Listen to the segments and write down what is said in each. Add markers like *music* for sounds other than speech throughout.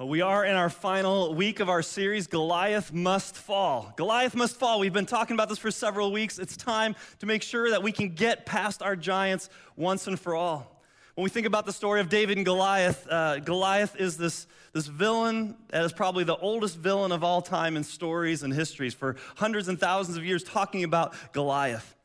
We are in our final week of our series, Goliath Must Fall. Goliath Must Fall. We've been talking about this for several weeks. It's time to make sure that we can get past our giants once and for all. When we think about the story of David and Goliath, uh, Goliath is this, this villain that is probably the oldest villain of all time in stories and histories for hundreds and thousands of years talking about Goliath.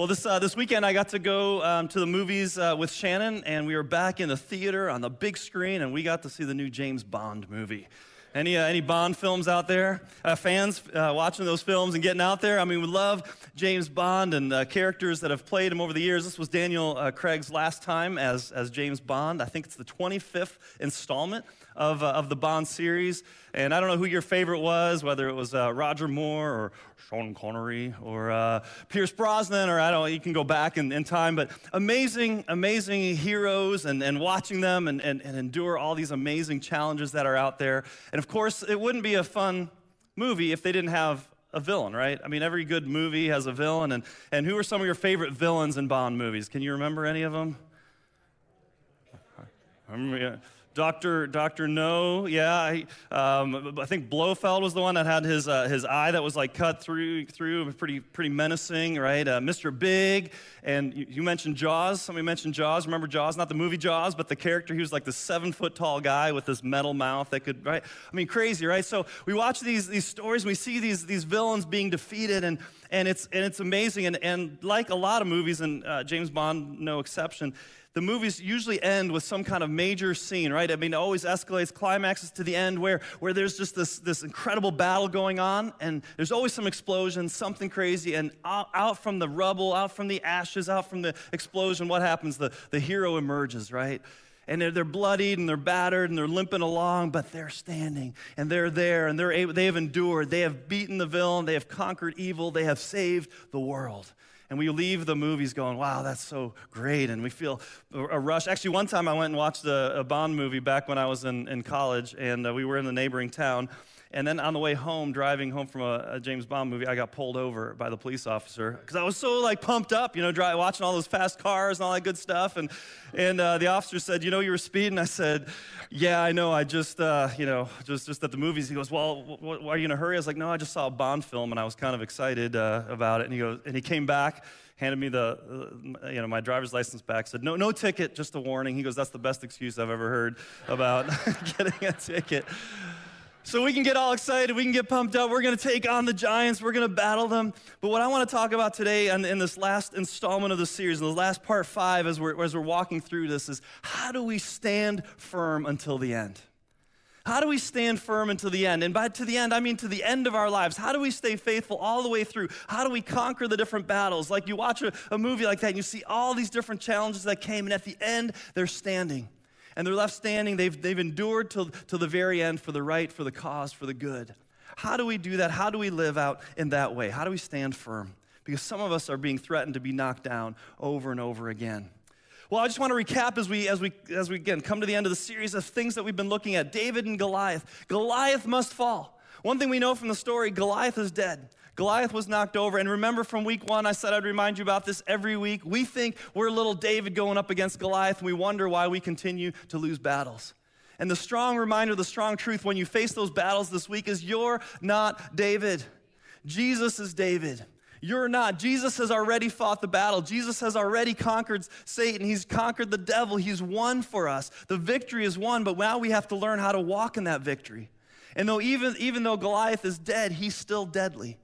Well, this, uh, this weekend I got to go um, to the movies uh, with Shannon, and we were back in the theater on the big screen, and we got to see the new James Bond movie. Any, uh, any Bond films out there? Uh, fans uh, watching those films and getting out there? I mean, we love James Bond and uh, characters that have played him over the years. This was Daniel uh, Craig's last time as, as James Bond. I think it's the 25th installment of, uh, of the Bond series. And I don't know who your favorite was, whether it was Roger Moore or Sean Connery or uh, Pierce Brosnan, or I don't know, you can go back in, in time, but amazing, amazing heroes and, and watching them and, and, and endure all these amazing challenges that are out there. And of course, it wouldn't be a fun movie if they didn't have a villain, right? I mean, every good movie has a villain. And, and who are some of your favorite villains in Bond movies? Can you remember any of them? *laughs* Dr. Dr. No, yeah, I, um, I think Blofeld was the one that had his, uh, his eye that was like cut through, through pretty, pretty menacing, right? Uh, Mr. Big, and you, you, mentioned Jaws. Somebody mentioned Jaws. Remember Jaws? Not the movie Jaws, but the character. He was like the seven foot tall guy with this metal mouth that could, right? I mean, crazy, right? So we watch these, these stories, and we see these, these villains being defeated, and, and, it's, and it's amazing. And, and like a lot of movies, and uh, James Bond, no exception, the movies usually end with some kind of major scene, right? I mean, it always escalates, climaxes to the end where, where there's just this, this incredible battle going on, and there's always some explosion, something crazy, and out, out from the rubble, out from the ashes, out from the explosion, what happens? The, the hero emerges, right? and they're, they're, bloodied and they're battered and they're limping along, but they're standing and they're there and they're able, they have endured. They have beaten the villain. They have conquered evil. They have saved the world and we leave the movies going, wow, that's so great. And we feel a rush. Actually, one time I went and watched a, a Bond movie back when I was in, in college, and uh, we were in the neighboring town. And then on the way home, driving home from a, a James Bond movie, I got pulled over by the police officer because I was so like pumped up, you know, dry, watching all those fast cars and all that good stuff. And and uh, the officer said, "You know, you were speeding." I said, "Yeah, I know. I just, uh, you know, just just at the movies." He goes, "Well, why are you in a hurry?" I was like, "No, I just saw a Bond film and I was kind of excited uh, about it." And he goes, and he came back handed me the, you know, my driver's license back, said, no, no ticket, just a warning. He goes, that's the best excuse I've ever heard about *laughs* getting a ticket. So we can get all excited, we can get pumped up. We're going to take on the giants, we're going to battle them. But what I want to talk about today in, in this last installment of the series, in the last part five, as we're, as we're walking through this, is how do we stand firm until the end? How do we stand firm until the end? And by to the end, I mean to the end of our lives. How do we stay faithful all the way through? How do we conquer the different battles? Like you watch a, a movie like that and you see all these different challenges that came, and at the end, they're standing. And they're left standing. They've, they've endured till, till the very end for the right, for the cause, for the good. How do we do that? How do we live out in that way? How do we stand firm? Because some of us are being threatened to be knocked down over and over again. Well, I just want to recap as we, as we, as we again come to the end of the series of things that we've been looking at David and Goliath. Goliath must fall. One thing we know from the story Goliath is dead. Goliath was knocked over. And remember from week one, I said I'd remind you about this every week. We think we're little David going up against Goliath, and we wonder why we continue to lose battles. And the strong reminder, the strong truth when you face those battles this week is you're not David. Jesus is David. You're not. Jesus has already fought the battle. Jesus has already conquered Satan. He's conquered the devil. He's won for us. The victory is won, but now we have to learn how to walk in that victory. And though even, even though Goliath is dead, he's still deadly.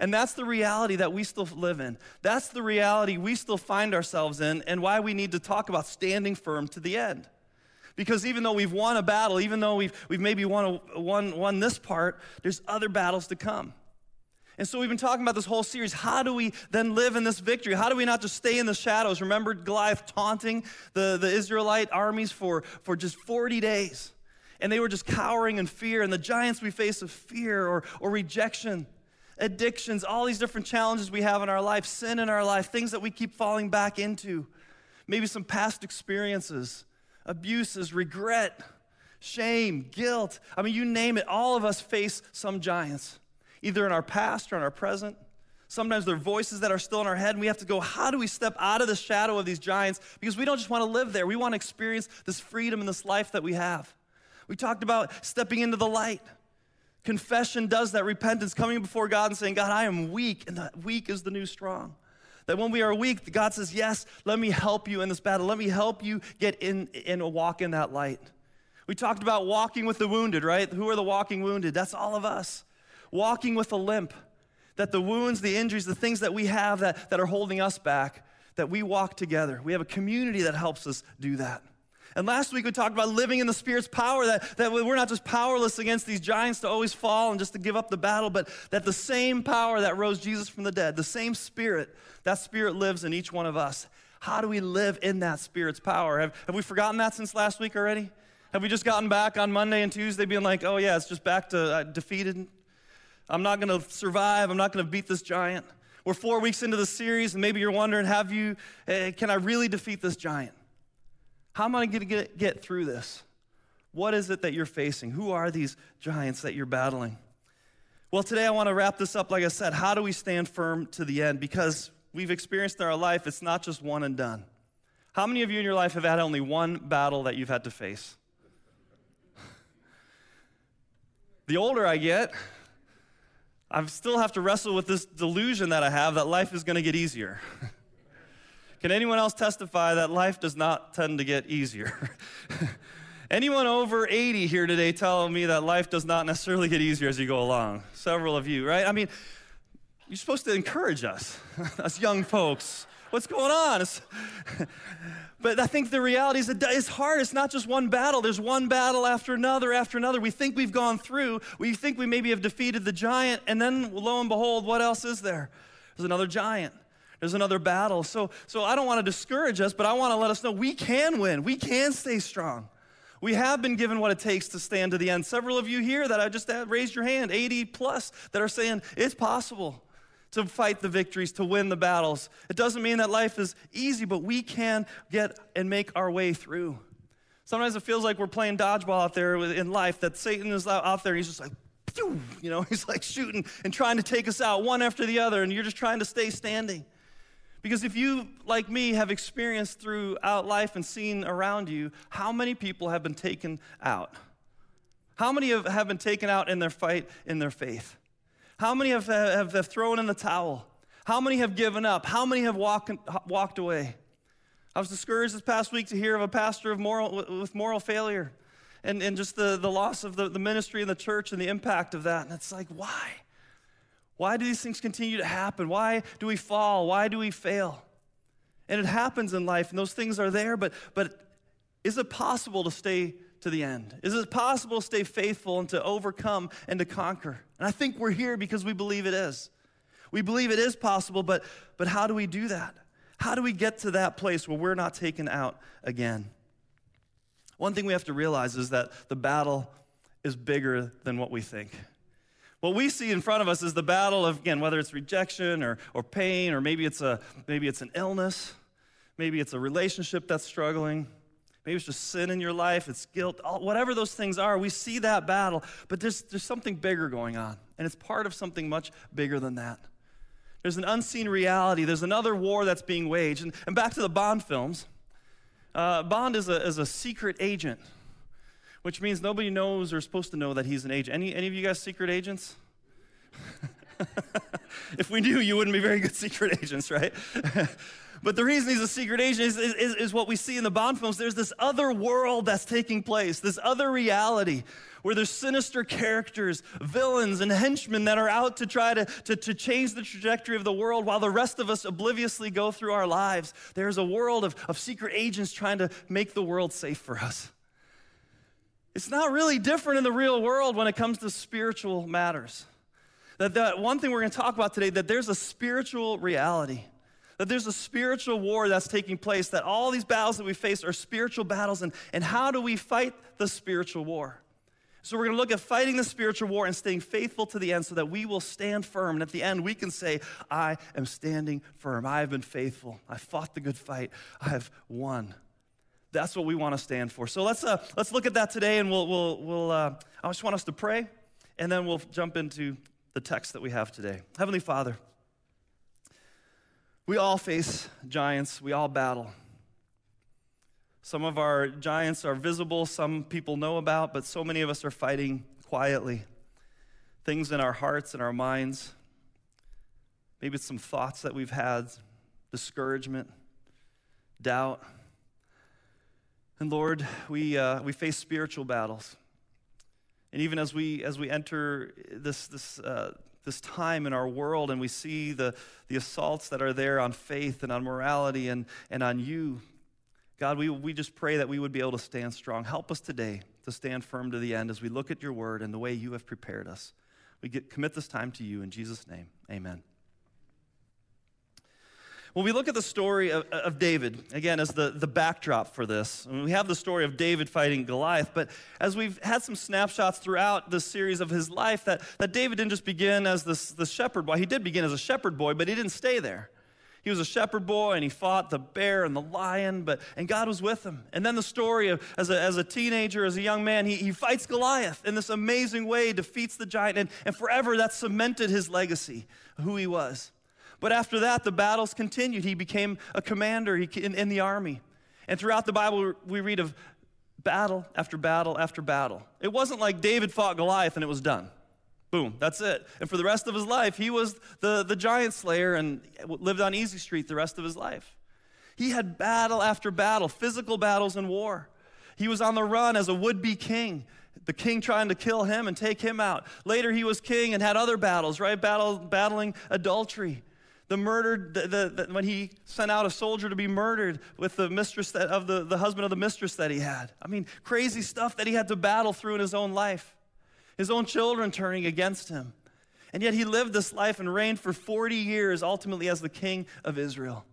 And that's the reality that we still live in. That's the reality we still find ourselves in, and why we need to talk about standing firm to the end. Because even though we've won a battle, even though we've, we've maybe won, a, won, won this part, there's other battles to come. And so we've been talking about this whole series. How do we then live in this victory? How do we not just stay in the shadows? Remember Goliath taunting the, the Israelite armies for, for just 40 days. And they were just cowering in fear. And the giants we face of fear or, or rejection, addictions, all these different challenges we have in our life, sin in our life, things that we keep falling back into, maybe some past experiences, abuses, regret, shame, guilt. I mean, you name it, all of us face some giants either in our past or in our present. Sometimes there are voices that are still in our head, and we have to go, how do we step out of the shadow of these giants? Because we don't just want to live there, we want to experience this freedom and this life that we have. We talked about stepping into the light. Confession does that. Repentance, coming before God and saying, God, I am weak, and that weak is the new strong. That when we are weak, God says, Yes, let me help you in this battle. Let me help you get in and a walk in that light. We talked about walking with the wounded, right? Who are the walking wounded? That's all of us. Walking with a limp. That the wounds, the injuries, the things that we have that, that are holding us back, that we walk together. We have a community that helps us do that. And last week we talked about living in the Spirit's power, that, that we're not just powerless against these giants to always fall and just to give up the battle, but that the same power that rose Jesus from the dead, the same Spirit, that Spirit lives in each one of us. How do we live in that Spirit's power? Have, have we forgotten that since last week already? Have we just gotten back on Monday and Tuesday being like, oh yeah, it's just back to uh, defeated? I'm not gonna survive, I'm not gonna beat this giant. We're four weeks into the series, and maybe you're wondering, have you, uh, can I really defeat this giant? How am I going to get, get through this? What is it that you're facing? Who are these giants that you're battling? Well, today I want to wrap this up. Like I said, how do we stand firm to the end? Because we've experienced in our life, it's not just one and done. How many of you in your life have had only one battle that you've had to face? the older I get, I still have to wrestle with this delusion that I have that life is going to get easier. *laughs* Can anyone else testify that life does not tend to get easier? *laughs* anyone over 80 here today telling me that life does not necessarily get easier as you go along? Several of you, right? I mean, you're supposed to encourage us, *laughs* us young folks. What's going on? *laughs* but I think the reality is that it's hard. It's not just one battle. There's one battle after another after another. We think we've gone through. We think we maybe have defeated the giant, and then lo and behold, what else is there? There's another giant. There's another battle. So, so I don't want to discourage us, but I want to let us know we can win. We can stay strong. We have been given what it takes to stand to the end. Several of you here that I just raised your hand, 80 plus, that are saying it's possible to fight the victories, to win the battles. It doesn't mean that life is easy, but we can get and make our way through. Sometimes it feels like we're playing dodgeball out there in life, that Satan is out there and he's just like, you know, *laughs* he's like shooting and trying to take us out one after the other, and you're just trying to stay standing. Because if you, like me, have experienced throughout life and seen around you, how many people have been taken out? How many have, have been taken out in their fight in their faith? How many have, have, have thrown in the towel? How many have given up? How many have walk, walked away? I was discouraged this past week to hear of a pastor of moral, with moral failure and, and just the, the loss of the, the ministry and the church and the impact of that. And it's like, why? Why do these things continue to happen? Why do we fall? Why do we fail? And it happens in life, and those things are there, but, but is it possible to stay to the end? Is it possible to stay faithful and to overcome and to conquer? And I think we're here because we believe it is. We believe it is possible, but, but how do we do that? How do we get to that place where we're not taken out again? One thing we have to realize is that the battle is bigger than what we think. What we see in front of us is the battle of, again, whether it's rejection or, or pain, or maybe it's, a, maybe it's an illness, maybe it's a relationship that's struggling, maybe it's just sin in your life, it's guilt, all, whatever those things are, we see that battle, but there's, there's something bigger going on, and it's part of something much bigger than that. There's an unseen reality, there's another war that's being waged. And, and back to the Bond films, uh, Bond is a, is a secret agent which means nobody knows or is supposed to know that he's an agent. Any, any of you guys secret agents? *laughs* if we knew, you wouldn't be very good secret agents, right? *laughs* but the reason he's a secret agent is, is, is, what we see in the Bond films. There's this other world that's taking place, this other reality where there's sinister characters, villains, and henchmen that are out to try to, to, to change the trajectory of the world while the rest of us obliviously go through our lives. There's a world of, of secret agents trying to make the world safe for us. It's not really different in the real world when it comes to spiritual matters. That, that one thing we're going to talk about today, that there's a spiritual reality, that there's a spiritual war that's taking place, that all these battles that we face are spiritual battles, and, and how do we fight the spiritual war? So, we're going to look at fighting the spiritual war and staying faithful to the end so that we will stand firm. And at the end, we can say, I am standing firm. I have been faithful. I fought the good fight. I have won. That's what we want to stand for. So let's, uh, let's look at that today, and we'll, we'll, we'll uh, I just want us to pray, and then we'll jump into the text that we have today. Heavenly Father, we all face giants, we all battle. Some of our giants are visible, some people know about, but so many of us are fighting quietly. Things in our hearts and our minds. Maybe it's some thoughts that we've had, discouragement, doubt. And Lord, we, uh, we face spiritual battles. And even as we, as we enter this, this, uh, this time in our world and we see the, the assaults that are there on faith and on morality and, and on you, God, we, we just pray that we would be able to stand strong. Help us today to stand firm to the end as we look at your word and the way you have prepared us. We get, commit this time to you in Jesus' name. Amen. Well, we look at the story of, of, David, again, as the, the backdrop for this. I mean, we have the story of David fighting Goliath, but as we've had some snapshots throughout the series of his life, that, that David didn't just begin as this, this shepherd boy. He did begin as a shepherd boy, but he didn't stay there. He was a shepherd boy and he fought the bear and the lion, but, and God was with him. And then the story of as a, as a teenager, as a young man, he, he fights Goliath in this amazing way, defeats the giant, and, and forever that cemented his legacy, who he was. But after that, the battles continued. He became a commander in, the army. And throughout the Bible, we read of battle after battle after battle. It wasn't like David fought Goliath and it was done. Boom, that's it. And for the rest of his life, he was the, the giant slayer and lived on Easy Street the rest of his life. He had battle after battle, physical battles and war. He was on the run as a would be king, the king trying to kill him and take him out. Later, he was king and had other battles, right? Battle, battling adultery the murdered, the, the, the, when he sent out a soldier to be murdered with the mistress that, of the, the husband of the mistress that he had. I mean, crazy stuff that he had to battle through in his own life. His own children turning against him. And yet he lived this life and reigned for 40 years, ultimately as the king of Israel.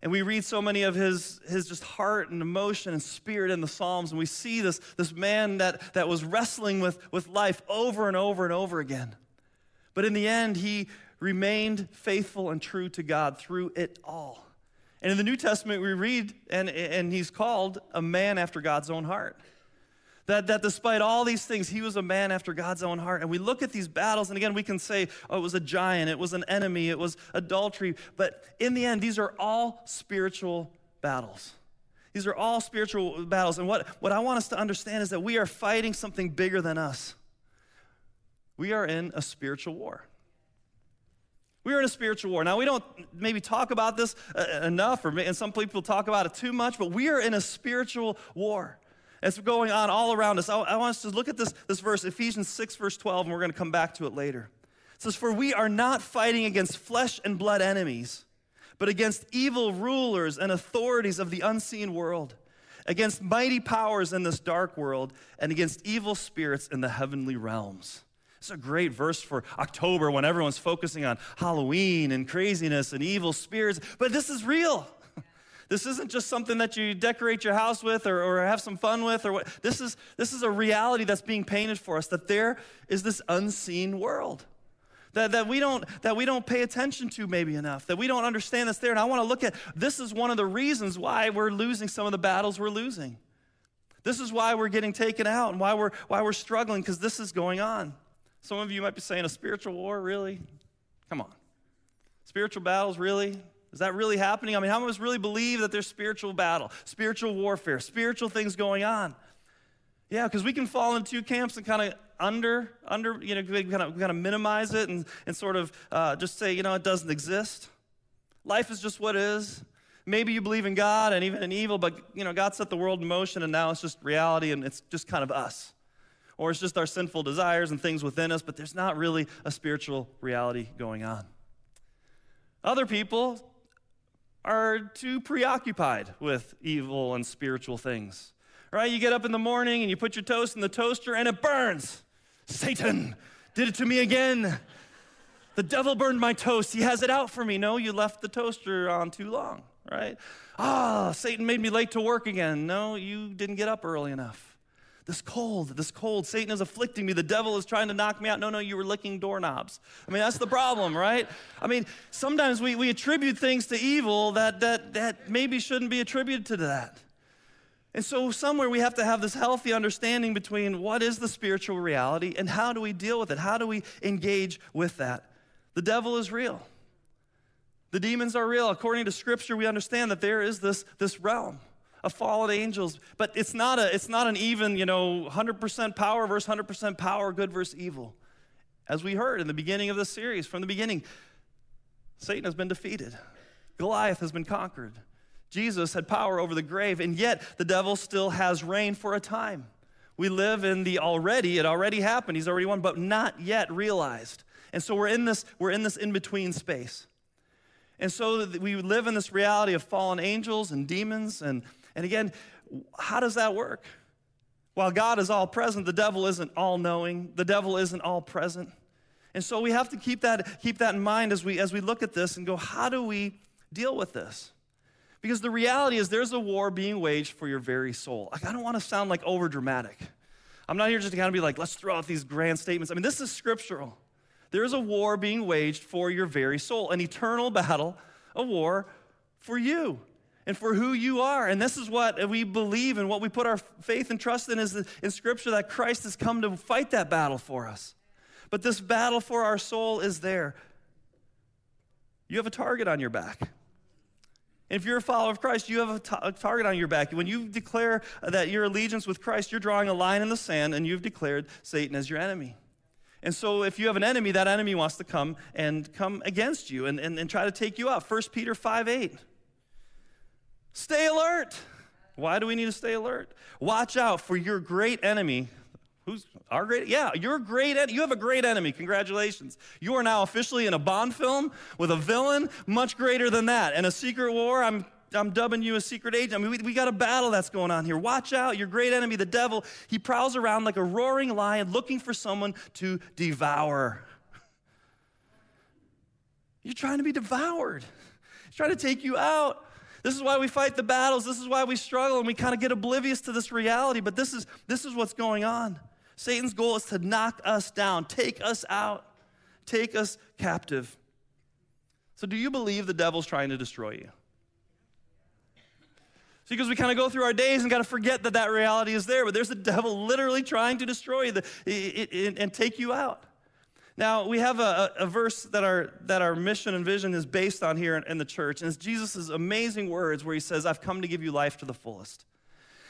And we read so many of his, his just heart and emotion and spirit in the Psalms, and we see this, this man that, that was wrestling with, with life over and over and over again. But in the end, he remained faithful and true to God through it all. And in the New Testament, we read, and, and he's called a man after God's own heart. That, that despite all these things, he was a man after God's own heart. And we look at these battles, and again, we can say, oh, it was a giant, it was an enemy, it was adultery. But in the end, these are all spiritual battles. These are all spiritual battles. And what, what I want us to understand is that we are fighting something bigger than us. We are in a spiritual war. We are in a spiritual war. Now, we don't maybe talk about this uh, enough, or, and some people talk about it too much, but we are in a spiritual war. It's going on all around us. I, I want us to look at this, this verse, Ephesians 6, verse 12, and we're going to come back to it later. It says, For we are not fighting against flesh and blood enemies, but against evil rulers and authorities of the unseen world, against mighty powers in this dark world, and against evil spirits in the heavenly realms. It's a great verse for October when everyone's focusing on Halloween and craziness and evil spirits, but this is real. *laughs* This isn't just something that you decorate your house with or, or have some fun with or what. This is, this is a reality that's being painted for us that there is this unseen world that, that, we don't, that we don't pay attention to maybe enough, that we don't understand that's there. And I want to look at this is one of the reasons why we're losing some of the battles we're losing. This is why we're getting taken out and why we're, why we're struggling because this is going on. Some of you might be saying, a spiritual war, really? Come on. Spiritual battles, really? Is that really happening? I mean, how many of us really believe that there's spiritual battle, spiritual warfare, spiritual things going on? Yeah, because we can fall into two camps and kind of under, under, you know, kind of, kind of minimize it and, and sort of uh, just say, you know, it doesn't exist. Life is just what is. Maybe you believe in God and even in evil, but you know, God set the world in motion and now it's just reality and it's just kind of us or it's just our sinful desires and things within us, but there's not really a spiritual reality going on. Other people are too preoccupied with evil and spiritual things. Right? You get up in the morning and you put your toast in the toaster and it burns. Satan did it to me again. The devil burned my toast. He has it out for me. No, you left the toaster on too long, right? Ah, oh, Satan made me late to work again. No, you didn't get up early enough. This cold, this cold, Satan is afflicting me. The devil is trying to knock me out. No, no, you were licking doorknobs. I mean, that's the problem, right? I mean, sometimes we, we attribute things to evil that, that, that maybe shouldn't be attributed to that. And so, somewhere we have to have this healthy understanding between what is the spiritual reality and how do we deal with it? How do we engage with that? The devil is real. The demons are real. According to Scripture, we understand that there is this, this realm of fallen angels, but it's not, a, it's not an even, you know, 100% power versus 100% power, good versus evil. As we heard in the beginning of the series, from the beginning, Satan has been defeated, Goliath has been conquered. Jesus had power over the grave, and yet the devil still has reign for a time. We live in the already, it already happened, he's already won, but not yet realized. And so we're in this, we're in this in-between space. And so we live in this reality of fallen angels and demons. And, and again, how does that work? While God is all present, the devil isn't all knowing, the devil isn't all present. And so we have to keep that, keep that in mind as we, as we look at this and go, how do we deal with this? Because the reality is there's a war being waged for your very soul. Like, I don't want to sound like over dramatic. I'm not here just to kind of be like, let's throw out these grand statements. I mean, this is scriptural. There's a war being waged for your very soul, an eternal battle, a war for you and for who you are. And this is what we believe and what we put our faith and trust in is in Scripture that Christ has come to fight that battle for us. But this battle for our soul is there. You have a target on your back. If you're a follower of Christ, you have a, t- a target on your back. When you declare that your allegiance with Christ, you're drawing a line in the sand and you've declared Satan as your enemy. And so if you have an enemy, that enemy wants to come and come against you and, and, and try to take you out. 1 Peter 5 8. Stay alert. Why do we need to stay alert? Watch out for your great enemy, Who's our great? Yeah, you're great. En- you have a great enemy. Congratulations. You are now officially in a Bond film with a villain much greater than that. And a secret war, I'm, I'm dubbing you a secret agent. I mean, we, we got a battle that's going on here. Watch out. Your great enemy, the devil, he prowls around like a roaring lion looking for someone to devour. You're trying to be devoured, he's trying to take you out. This is why we fight the battles. This is why we struggle and we kind of get oblivious to this reality. But this is, this is what's going on. Satan's goal is to knock us down, take us out, take us captive. So, do you believe the devil's trying to destroy you? See, because we kind of go through our days and got to forget that that reality is there, but there's the devil literally trying to destroy you and take you out. Now, we have a, a, verse that our, that our mission and vision is based on here in, in the church, and it's Jesus' amazing words where he says, I've come to give you life to the fullest.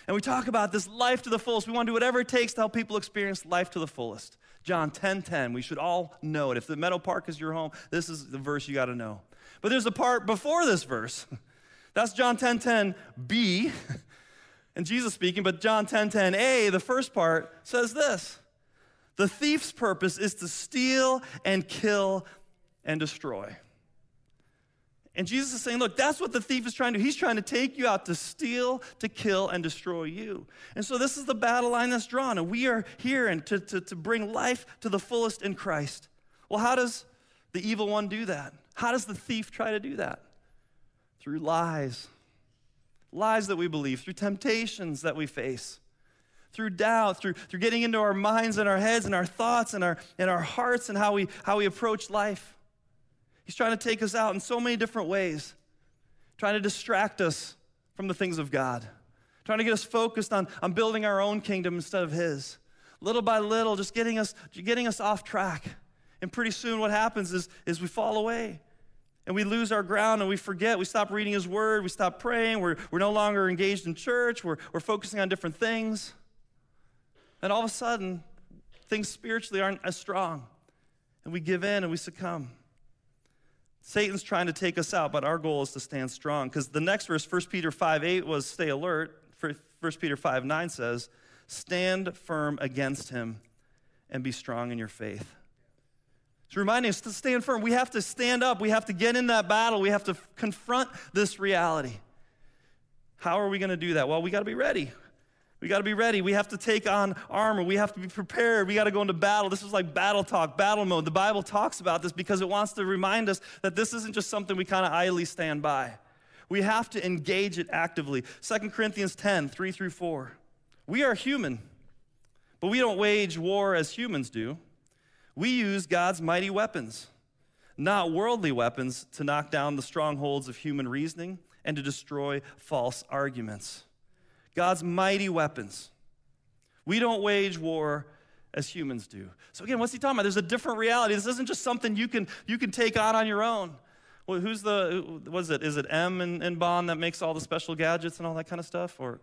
And we talk about this life to the fullest. We want to do whatever it takes to help people experience life to the fullest. John 10 10. We should all know it. If the Meadow Park is your home, this is the verse you got to know. But there's a part before this verse. *laughs* That's John 10 10 B, *laughs* and Jesus speaking, but John 10 10 A, the first part, says this The thief's purpose is to steal and kill and destroy. And Jesus is saying, look, that's what the thief is trying to do. He's trying to take you out to steal, to kill, and destroy you. And so this is the battle line that's drawn. And we are here and to, to, to bring life to the fullest in Christ. Well, how does the evil one do that? How does the thief try to do that? Through lies. Lies that we believe, through temptations that we face, through doubt, through, through getting into our minds and our heads and our thoughts and our, and our hearts and how we, how we approach life. He's trying to take us out in so many different ways, trying to distract us from the things of God, trying to get us focused on, on building our own kingdom instead of His. Little by little, just getting us, getting us off track. And pretty soon, what happens is, is we fall away and we lose our ground and we forget. We stop reading His Word, we stop praying, we're, we're no longer engaged in church, we're, we're focusing on different things. And all of a sudden, things spiritually aren't as strong. And we give in and we succumb. Satan's trying to take us out, but our goal is to stand strong. Because the next verse, 1 Peter 5 8, was stay alert. 1 Peter 5 9 says, stand firm against him and be strong in your faith. It's reminding us to stand firm. We have to stand up. We have to get in that battle. We have to confront this reality. How are we going to do that? Well, we got to be ready. We got to be ready. We have to take on armor. We have to be prepared. We got to go into battle. This is like battle talk, battle mode. The Bible talks about this because it wants to remind us that this isn't just something we kind of idly stand by. We have to engage it actively. 2 Corinthians 10, 3 through 4. We are human, but we don't wage war as humans do. We use God's mighty weapons, not worldly weapons, to knock down the strongholds of human reasoning and to destroy false arguments. God's mighty weapons. We don't wage war as humans do. So again, what's he talking about? There's a different reality. This isn't just something you can you can take on on your own. Well, who's the, was it? Is it M and, in Bond that makes all the special gadgets and all that kind of stuff? Or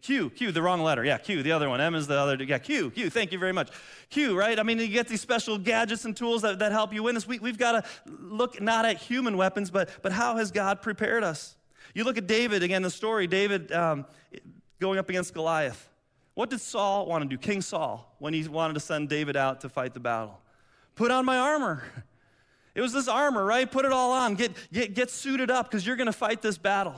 Q, Q, the wrong letter. Yeah, Q, the other one. M is the other. Yeah, Q, Q, thank you very much. Q, right? I mean, you get these special gadgets and tools that, that help you win this. We, we've got to look not at human weapons, but, but how has God prepared us? You look at David, again, the story, David um, going up against Goliath. What did Saul want to do, King Saul, when he wanted to send David out to fight the battle? Put on my armor. *laughs* It was this armor, right? Put it all on. Get, get, get suited up because you're going to fight this battle.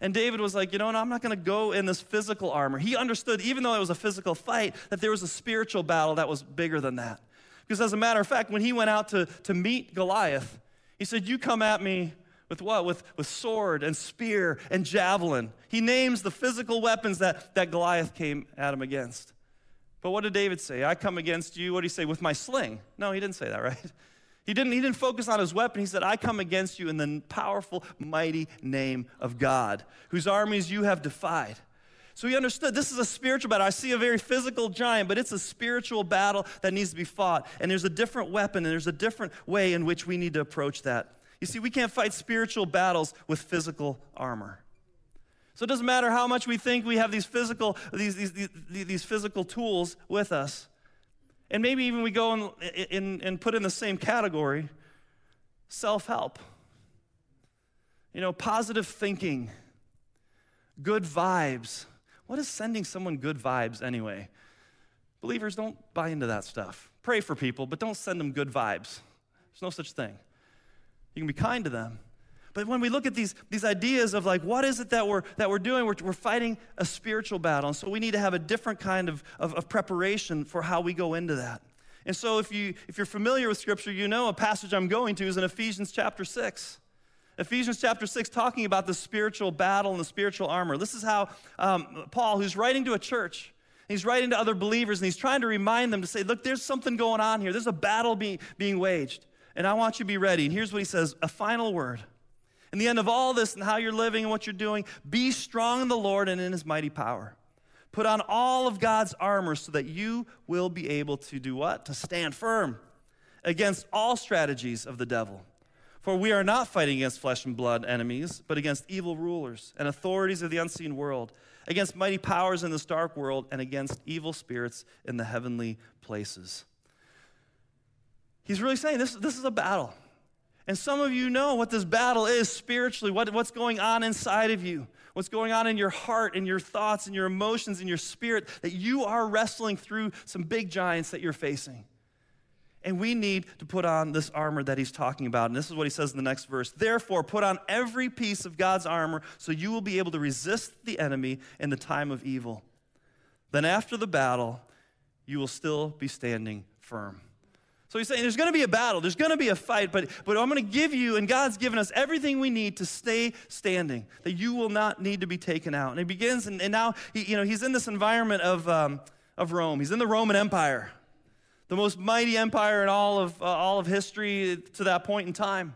And David was like, you know, what? I'm not going to go in this physical armor. He understood, even though it was a physical fight, that there was a spiritual battle that was bigger than that. Because as a matter of fact, when he went out to, to meet Goliath, he said, You come at me with what? With, with sword and spear and javelin. He names the physical weapons that, that Goliath came at him against. But what did David say? I come against you, what did he say? With my sling. No, he didn't say that, *laughs* right? He didn't, he didn't focus on his weapon. He said, I come against you in the powerful, mighty name of God, whose armies you have defied. So he understood this is a spiritual battle. I see a very physical giant, but it's a spiritual battle that needs to be fought. And there's a different weapon, and there's a different way in which we need to approach that. You see, we can't fight spiritual battles with physical armor. So it doesn't matter how much we think we have these physical, these, these, these, these physical tools with us. And maybe even we go and, and, and put in the same category self help. You know, positive thinking, good vibes. What is sending someone good vibes anyway? Believers, don't buy into that stuff. Pray for people, but don't send them good vibes. There's no such thing. You can be kind to them. But when we look at these, these ideas of like, what is it that we're, that we're doing? We're, we're fighting a spiritual battle. And so we need to have a different kind of, of, of preparation for how we go into that. And so if, you, if you're familiar with Scripture, you know a passage I'm going to is in Ephesians chapter 6. Ephesians chapter 6, talking about the spiritual battle and the spiritual armor. This is how um, Paul, who's writing to a church, he's writing to other believers, and he's trying to remind them to say, look, there's something going on here. There's a battle being, being waged and I want you to be ready. And here's what he says a final word. In the end of all this and how you're living and what you're doing, be strong in the Lord and in his mighty power. Put on all of God's armor so that you will be able to do what? To stand firm against all strategies of the devil. For we are not fighting against flesh and blood enemies, but against evil rulers and authorities of the unseen world, against mighty powers in this dark world, and against evil spirits in the heavenly places. He's really saying this, this is a battle. And some of you know what this battle is spiritually, what, what's going on inside of you, what's going on in your heart and your thoughts and your emotions and your spirit, that you are wrestling through some big giants that you're facing. And we need to put on this armor that he's talking about. And this is what he says in the next verse. Therefore, put on every piece of God's armor so you will be able to resist the enemy in the time of evil. Then, after the battle, you will still be standing firm. So he's saying there's going to be a battle, there's going to be a fight, but, but I'm going to give you, and God's given us everything we need to stay standing, that you will not need to be taken out. And he begins, and, and now he, you know, he's in this environment of, um, of Rome. He's in the Roman Empire, the most mighty empire in all of, uh, all of history to that point in time.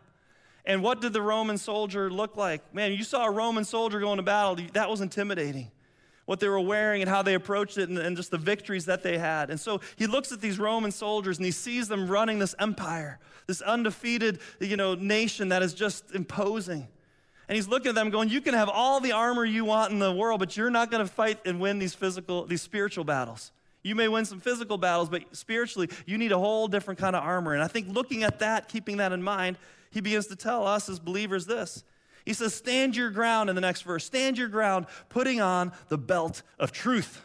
And what did the Roman soldier look like? Man, you saw a Roman soldier going to battle, that was intimidating what they were wearing and how they approached it and, and, just the victories that they had. And so he looks at these Roman soldiers and he sees them running this empire, this undefeated, you know, nation that is just imposing. And he's looking at them going, You can have all the armor you want in the world, but you're not going to fight and win these physical, these spiritual battles. You may win some physical battles, but spiritually, you need a whole different kind of armor. And I think looking at that, keeping that in mind, he begins to tell us as believers this he says, Stand your ground in the next verse. Stand your ground, putting on the belt of truth.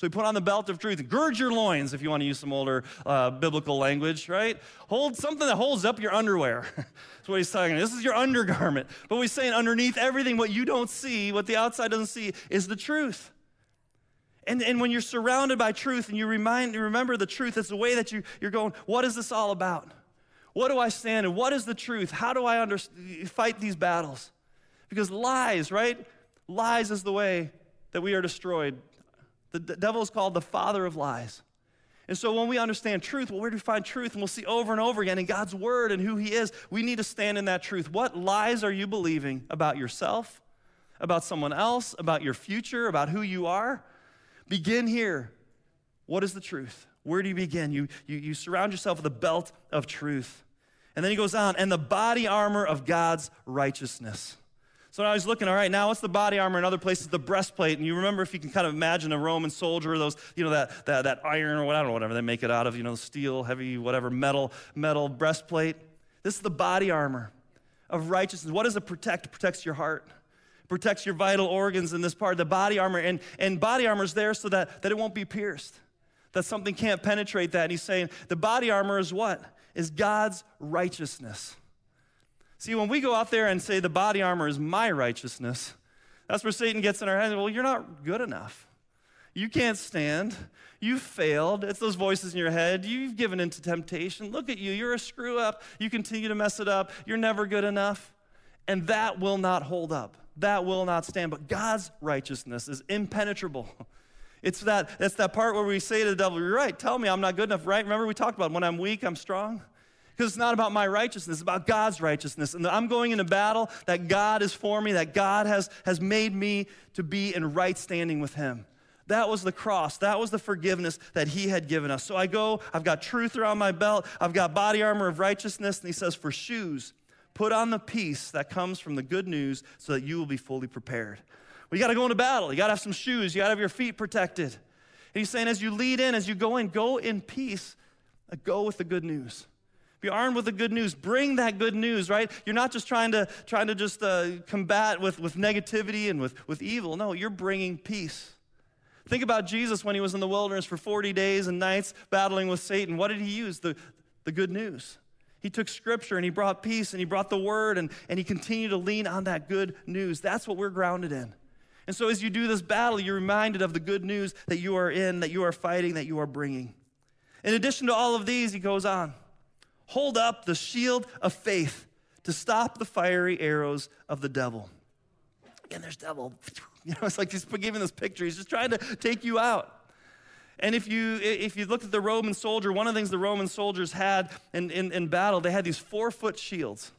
So we put on the belt of truth. Gird your loins, if you want to use some older uh, biblical language, right? Hold something that holds up your underwear. *laughs* That's what he's talking. This is your undergarment. But we're saying underneath everything, what you don't see, what the outside doesn't see, is the truth. And, and when you're surrounded by truth and you remind, remember the truth, it's the way that you, you're going, what is this all about? What do I stand in? What is the truth? How do I under, fight these battles? Because lies, right? Lies is the way that we are destroyed. The devil is called the father of lies. And so when we understand truth, well, where do we find truth? And we'll see over and over again in God's word and who he is, we need to stand in that truth. What lies are you believing about yourself, about someone else, about your future, about who you are? Begin here. What is the truth? Where do you begin? You, you, you surround yourself with a belt of truth. And then he goes on, and the body armor of God's righteousness. So I was looking, all right, now what's the body armor in other places? The breastplate. And you remember if you can kind of imagine a Roman soldier, those, you know, that, that, that iron or whatever, whatever they make it out of, you know, steel, heavy, whatever, metal, metal breastplate. This is the body armor of righteousness. What does it protect? It protects your heart. It protects your vital organs in this part, the body armor. And, and body armor is there so that, that it won't be pierced, that something can't penetrate that. And he's saying the body armor is what? Is God's righteousness. See, when we go out there and say the body armor is my righteousness, that's where Satan gets in our head. Well, you're not good enough. You can't stand. You've failed. It's those voices in your head. You've given into temptation. Look at you. You're a screw up. You continue to mess it up. You're never good enough. And that will not hold up. That will not stand. But God's righteousness is impenetrable. *laughs* It's that, it's that part where we say to the devil, You're right. Tell me I'm not good enough, right? Remember we talked about when I'm weak, I'm strong? Because it's not about my righteousness, it's about God's righteousness. And I'm going into battle that God is for me, that God has, has made me to be in right standing with Him. That was the cross. That was the forgiveness that He had given us. So I go, I've got truth around my belt, I've got body armor of righteousness. And He says, For shoes, put on the peace that comes from the good news so that you will be fully prepared. Well, you got to go into battle. You got to have some shoes. You got to have your feet protected. And he's saying, as you lead in, as you go in, go in peace. Go with the good news. Be armed with the good news. Bring that good news, right? You're not just trying to, trying to just uh, combat with, with negativity and with, with evil. No, you're bringing peace. Think about Jesus when he was in the wilderness for 40 days and nights battling with Satan. What did he use? The, the good news. He took scripture and he brought peace and he brought the word and, and he continued to lean on that good news. That's what we're grounded in. And so as you do this battle, you're reminded of the good news that you are in, that you are fighting, that you are bringing. In addition to all of these, he goes on hold up the shield of faith to stop the fiery arrows of the devil. Again, there's devil. *laughs* You know, it's like he's giving this picture. He's just trying to take you out. And if you if you looked at the Roman soldier, one of the things the Roman soldiers had in, in, in battle, they had these four foot shields.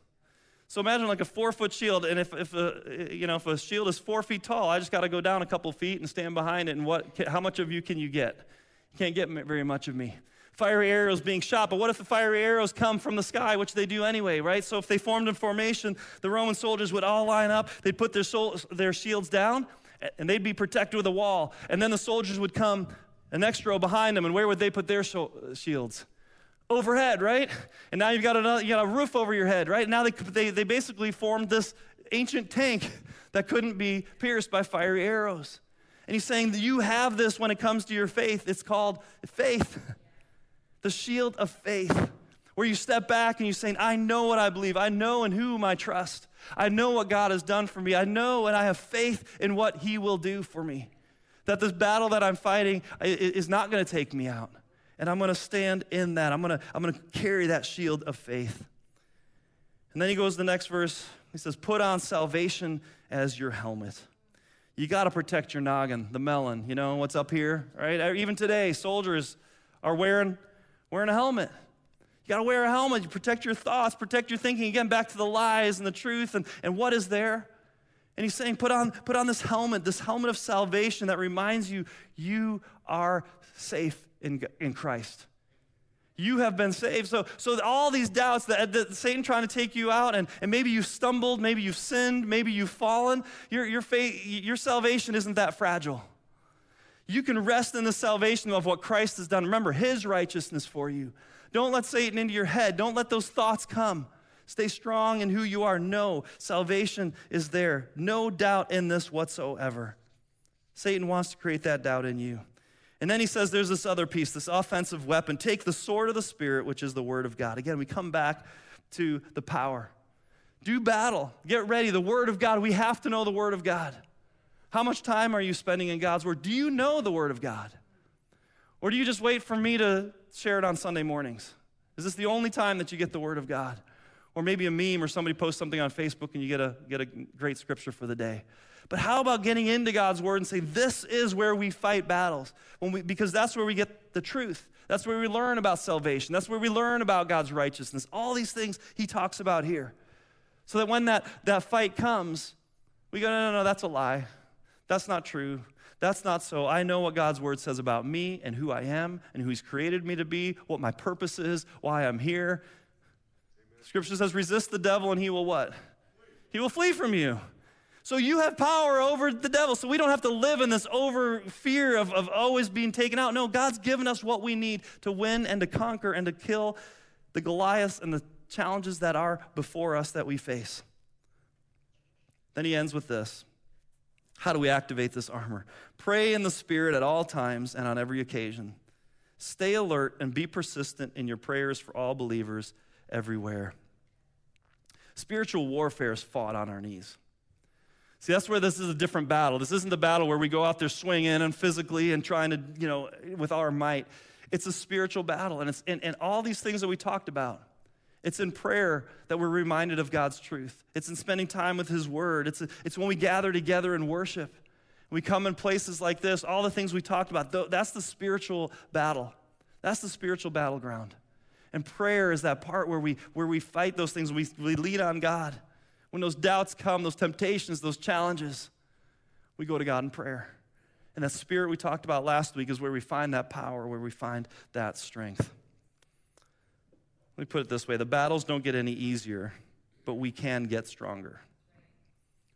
So imagine like a four foot shield, and if, if a, you know if a shield is four feet tall, I just got to go down a couple feet and stand behind it. And what? How much of you can you get? You can't get very much of me fiery arrows being shot. But what if the fiery arrows come from the sky, which they do anyway, right? So if they formed in formation, the Roman soldiers would all line up, they'd put their, sol- their shields down, and they'd be protected with a wall. And then the soldiers would come the next row behind them, and where would they put their shields? Overhead, right? And now you've got, another, you got a roof over your head, right? Now they, they, they basically formed this ancient tank that couldn't be pierced by fiery arrows. And he's saying that you have this when it comes to your faith. It's called faith the shield of faith, where you step back and you're saying, I know what I believe. I know in whom I trust. I know what God has done for me. I know and I have faith in what He will do for me. That this battle that I'm fighting is not going to take me out. And I'm going to stand in that. I'm going to, I'm going to carry that shield of faith. And then he goes to the next verse. He says, Put on salvation as your helmet. You got to protect your noggin, the melon, you know, what's up here, right? Even today, soldiers are wearing wearing a helmet. You got to wear a helmet. You protect your thoughts, protect your thinking. Again, back to the lies and the truth and, and what is there. And he's saying, put on, put on this helmet, this helmet of salvation that reminds you you are safe in, in Christ. You have been saved. So, so all these doubts that, that Satan trying to take you out, and, and maybe you've stumbled, maybe you've sinned, maybe you've fallen, your, your, faith, your salvation isn't that fragile. You can rest in the salvation of what Christ has done. Remember, his righteousness for you. Don't let Satan into your head. Don't let those thoughts come. Stay strong in who you are. No, salvation is there. No doubt in this whatsoever. Satan wants to create that doubt in you. And then he says there's this other piece, this offensive weapon. Take the sword of the Spirit, which is the word of God. Again, we come back to the power. Do battle. Get ready. The word of God. We have to know the word of God. How much time are you spending in God's Word? Do you know the Word of God? Or do you just wait for me to share it on Sunday mornings? Is this the only time that you get the Word of God? Or maybe a meme or somebody posts something on Facebook and you get a, get a great scripture for the day. But how about getting into God's Word and say, this is where we fight battles? We, because that's where we get the truth. That's where we learn about salvation. That's where we learn about God's righteousness. All these things he talks about here. So that when that, that fight comes, we go, no, no, no, that's a lie. That's not true. That's not so. I know what God's word says about me and who I am and who He's created me to be, what my purpose is, why I'm here. Scripture says, resist the devil and he will what? He will flee from you. So you have power over the devil. So we don't have to live in this over fear of, of always being taken out. No, God's given us what we need to win and to conquer and to kill the Goliaths and the challenges that are before us that we face. Then he ends with this. How do we activate this armor? Pray in the Spirit at all times and on every occasion. Stay alert and be persistent in your prayers for all believers everywhere. Spiritual warfare is fought on our knees. See, that's where this is a different battle. This isn't the battle where we go out there swinging and physically and trying to, you know, with all our might. It's a spiritual battle. And, it's, and, and all these things that we talked about, it's in prayer that we're reminded of God's truth. It's in spending time with His Word. It's, it's when we gather together and worship. We come in places like this, all the things we talked about, that's the spiritual battle. That's the spiritual battleground. And prayer is that part where we, where we fight those things, we, we lean on God. When those doubts come, those temptations, those challenges, we go to God in prayer. And that spirit we talked about last week is where we find that power, where we find that strength. Let me put it this way the battles don't get any easier, but we can get stronger.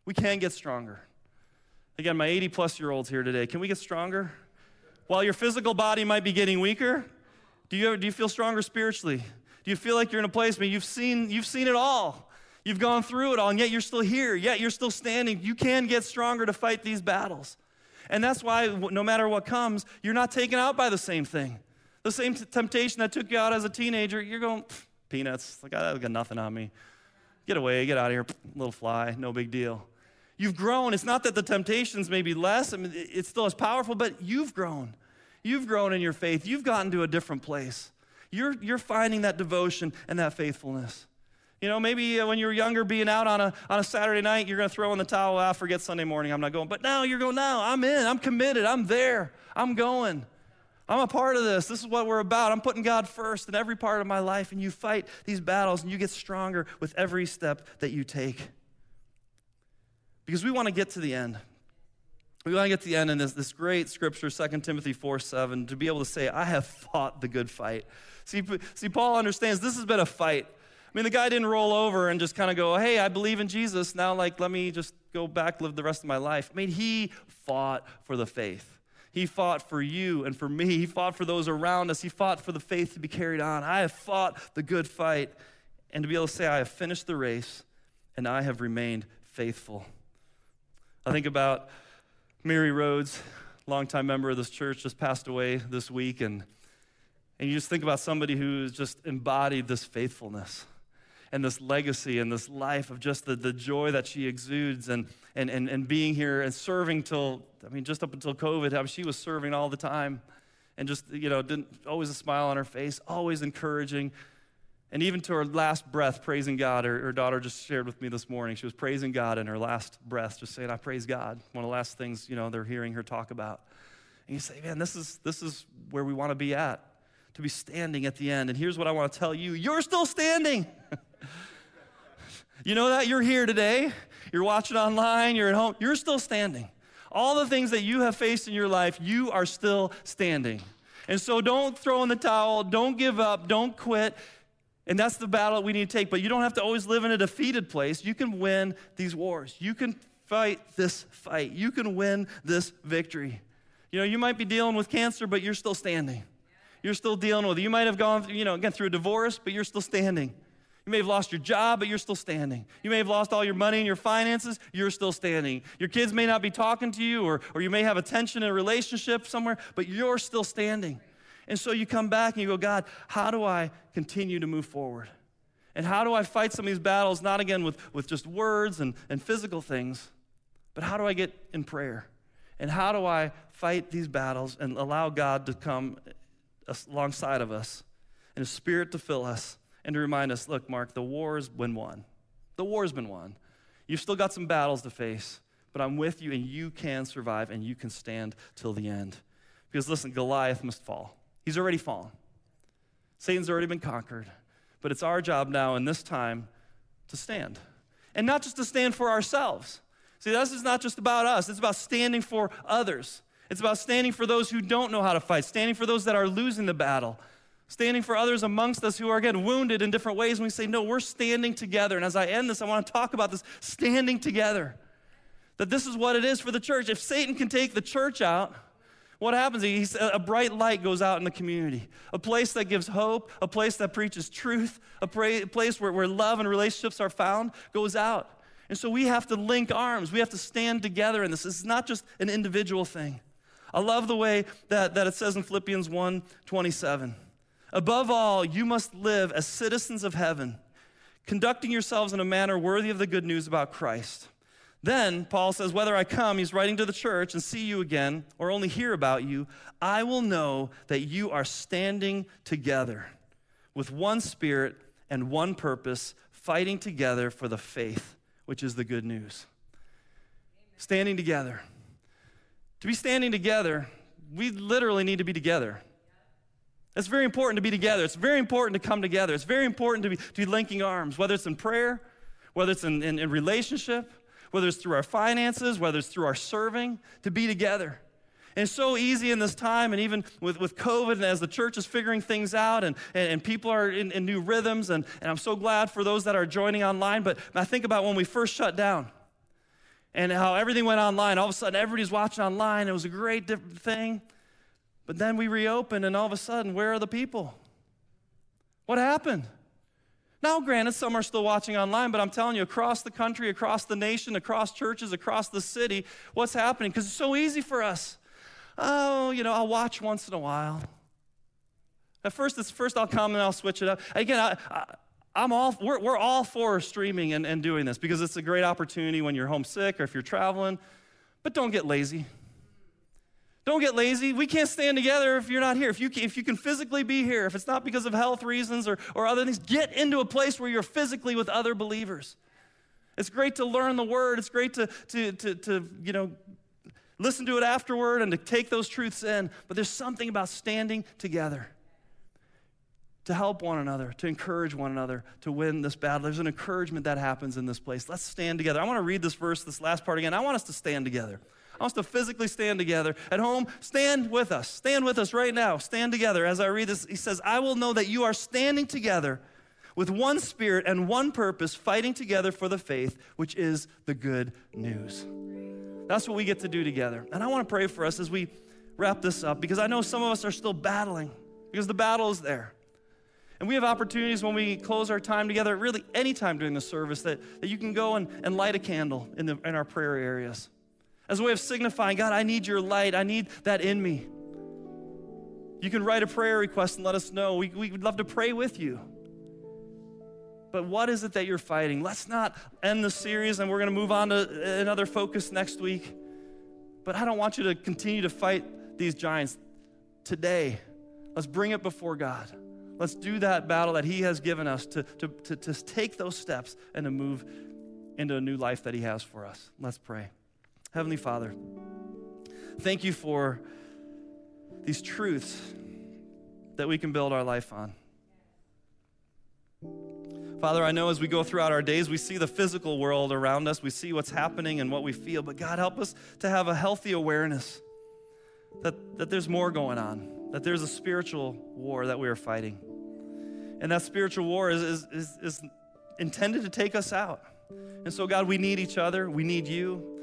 We can get stronger. Again, my 80 plus year olds here today, can we get stronger? While your physical body might be getting weaker, do you, ever, do you feel stronger spiritually? Do you feel like you're in a place where you've seen, you've seen it all? You've gone through it all, and yet you're still here, yet you're still standing. You can get stronger to fight these battles. And that's why, no matter what comes, you're not taken out by the same thing. The same t- temptation that took you out as a teenager, you're going, peanuts, like, I got nothing on me. Get away, get out of here, little fly, no big deal. You've grown. It's not that the temptations may be less, I mean, it's still as powerful, but you've grown. You've grown in your faith. You've gotten to a different place. You're, you're finding that devotion and that faithfulness. You know, maybe uh, when you were younger, being out on a, on a Saturday night, you're going to throw in the towel. I forget Sunday morning. I'm not going. But now you're going, now I'm in. I'm committed. I'm there. I'm going. I'm a part of this. This is what we're about. I'm putting God first in every part of my life. And you fight these battles and you get stronger with every step that you take. Because we want to get to the end. We want to get to the end in this, this great scripture, 2 Timothy 4 7, to be able to say, I have fought the good fight. See, see, Paul understands this has been a fight. I mean, the guy didn't roll over and just kind of go, hey, I believe in Jesus. Now, like, let me just go back, live the rest of my life. I mean, he fought for the faith. He fought for you and for me. He fought for those around us. He fought for the faith to be carried on. I have fought the good fight. And to be able to say, I have finished the race and I have remained faithful. I think about Mary Rhodes, longtime member of this church, just passed away this week. And, and you just think about somebody who's just embodied this faithfulness and this legacy and this life of just the, the joy that she exudes and, and, and, and being here and serving till, I mean, just up until COVID, I mean, she was serving all the time and just, you know, didn't always a smile on her face, always encouraging. And even to her last breath, praising God, her, her, daughter just shared with me this morning. She was praising God in her last breath, just saying, I praise God. One of the last things, you know, they're hearing her talk about. And you say, man, this is, this is where we want to be at, to be standing at the end. And here's what I want to tell you you're still standing. *laughs* you know that? You're here today. You're watching online, you're at home, you're still standing. All the things that you have faced in your life, you are still standing. And so don't throw in the towel, don't give up, don't quit. And that's the battle we need to take. But you don't have to always live in a defeated place. You can win these wars. You can fight this fight. You can win this victory. You know, you might be dealing with cancer, but you're still standing. You're still dealing with it. You might have gone, you know, again through a divorce, but you're still standing. You may have lost your job, but you're still standing. You may have lost all your money and your finances, you're still standing. Your kids may not be talking to you, or, or you may have a tension in a relationship somewhere, but you're still standing. And so you come back and you go, God, how do I continue to move forward? And how do I fight some of these battles, not again with, with just words and, and physical things, but how do I get in prayer? And how do I fight these battles and allow God to come alongside of us and His Spirit to fill us and to remind us look, Mark, the war has been won. The war has been won. You've still got some battles to face, but I'm with you and you can survive and you can stand till the end. Because listen, Goliath must fall. He's already fallen. Satan's already been conquered. But it's our job now in this time to stand. And not just to stand for ourselves. See, this is not just about us, it's about standing for others. It's about standing for those who don't know how to fight, standing for those that are losing the battle. Standing for others amongst us who are, again, wounded in different ways. And we say, no, we're standing together. And as I end this, I want to talk about this standing together. That this is what it is for the church. If Satan can take the church out, what happens? He's, a bright light goes out in the community. A place that gives hope, a place that preaches truth, a place where, where love and relationships are found goes out. And so we have to link arms. We have to stand together in this. Is not just an individual thing. I love the way that, that it says in Philippians 1 27. Above all, you must live as citizens of heaven, conducting yourselves in a manner worthy of the good news about Christ. Then, Paul says, whether I come, he's writing to the church, and see you again, or only hear about you, I will know that you are standing together with one spirit and one purpose, fighting together for the faith, which is the good news. Standing together. To be standing together, we literally need to be together. It's very important to be together. It's very important to come together. It's very important to be, to be linking arms, whether it's in prayer, whether it's in, in, in relationship, whether it's through our finances, whether it's through our serving, to be together. And it's so easy in this time, and even with, with COVID, and as the church is figuring things out, and, and, and people are in, in, new rhythms, and, and I'm so glad for those that are joining online. But I think about when we first shut down and how everything went online. All of a sudden, everybody's watching online. It was a great different thing. But then we reopen, and all of a sudden, where are the people? What happened? Now, granted, some are still watching online, but I'm telling you, across the country, across the nation, across churches, across the city, what's happening? Because it's so easy for us. Oh, you know, I'll watch once in a while. At first, it's first I'll come and I'll switch it up. Again, I, am all, we're, we're all for streaming and, and doing this because it's a great opportunity when you're homesick or if you're traveling. But don't get lazy. Don't get lazy. We can't stand together if you're not here. If you, if you can physically be here, if it's not because of health reasons or, or other things, get into a place where you're physically with other believers. It's great to learn the word. It's great to, to, to, to you know, listen to it afterward and to take those truths in. But there's something about standing together to help one another, to encourage one another to win this battle. There's an encouragement that happens in this place. Let's stand together. I want to read this verse, this last part again. I want us to stand together. I want us to physically stand together. At home, stand with us. Stand with us right now. Stand together. As I read this, he says, I will know that you are standing together with one spirit and one purpose, fighting together for the faith, which is the good news. That's what we get to do together. And I want to pray for us as we wrap this up because I know some of us are still battling because the battle is there. And we have opportunities when we close our time together, really any time during the service, that, that you can go and, and light a candle in, the, in our prayer areas as a way of signifying, God, I need your light. I need that in me. You can write a prayer request and let us know. We, we would love to pray with you. But what is it that you're fighting? Let's not end the series and we're going to move on to another focus next week. But I don't want you to continue to fight these giants today. Let's bring it before God. Let's do that battle that He has given us to, to, to, to take those steps and to move into a new life that He has for us. Let's pray. Heavenly Father, thank you for these truths that we can build our life on. Father, I know as we go throughout our days, we see the physical world around us, we see what's happening and what we feel, but God, help us to have a healthy awareness that, that there's more going on, that there's a spiritual war that we are fighting. And that spiritual war is, is, is, is intended to take us out. And so, God, we need each other, we need you.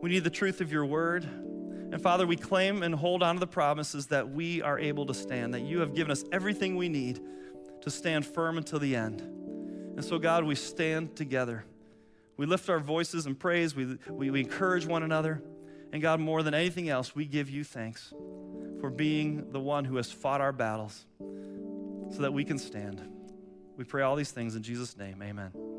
We need the truth of your word. And Father, we claim and hold on to the promises that we are able to stand, that you have given us everything we need to stand firm until the end. And so, God, we stand together. We lift our voices in praise, we, we, we encourage one another. And God, more than anything else, we give you thanks for being the one who has fought our battles so that we can stand. We pray all these things in Jesus' name. Amen.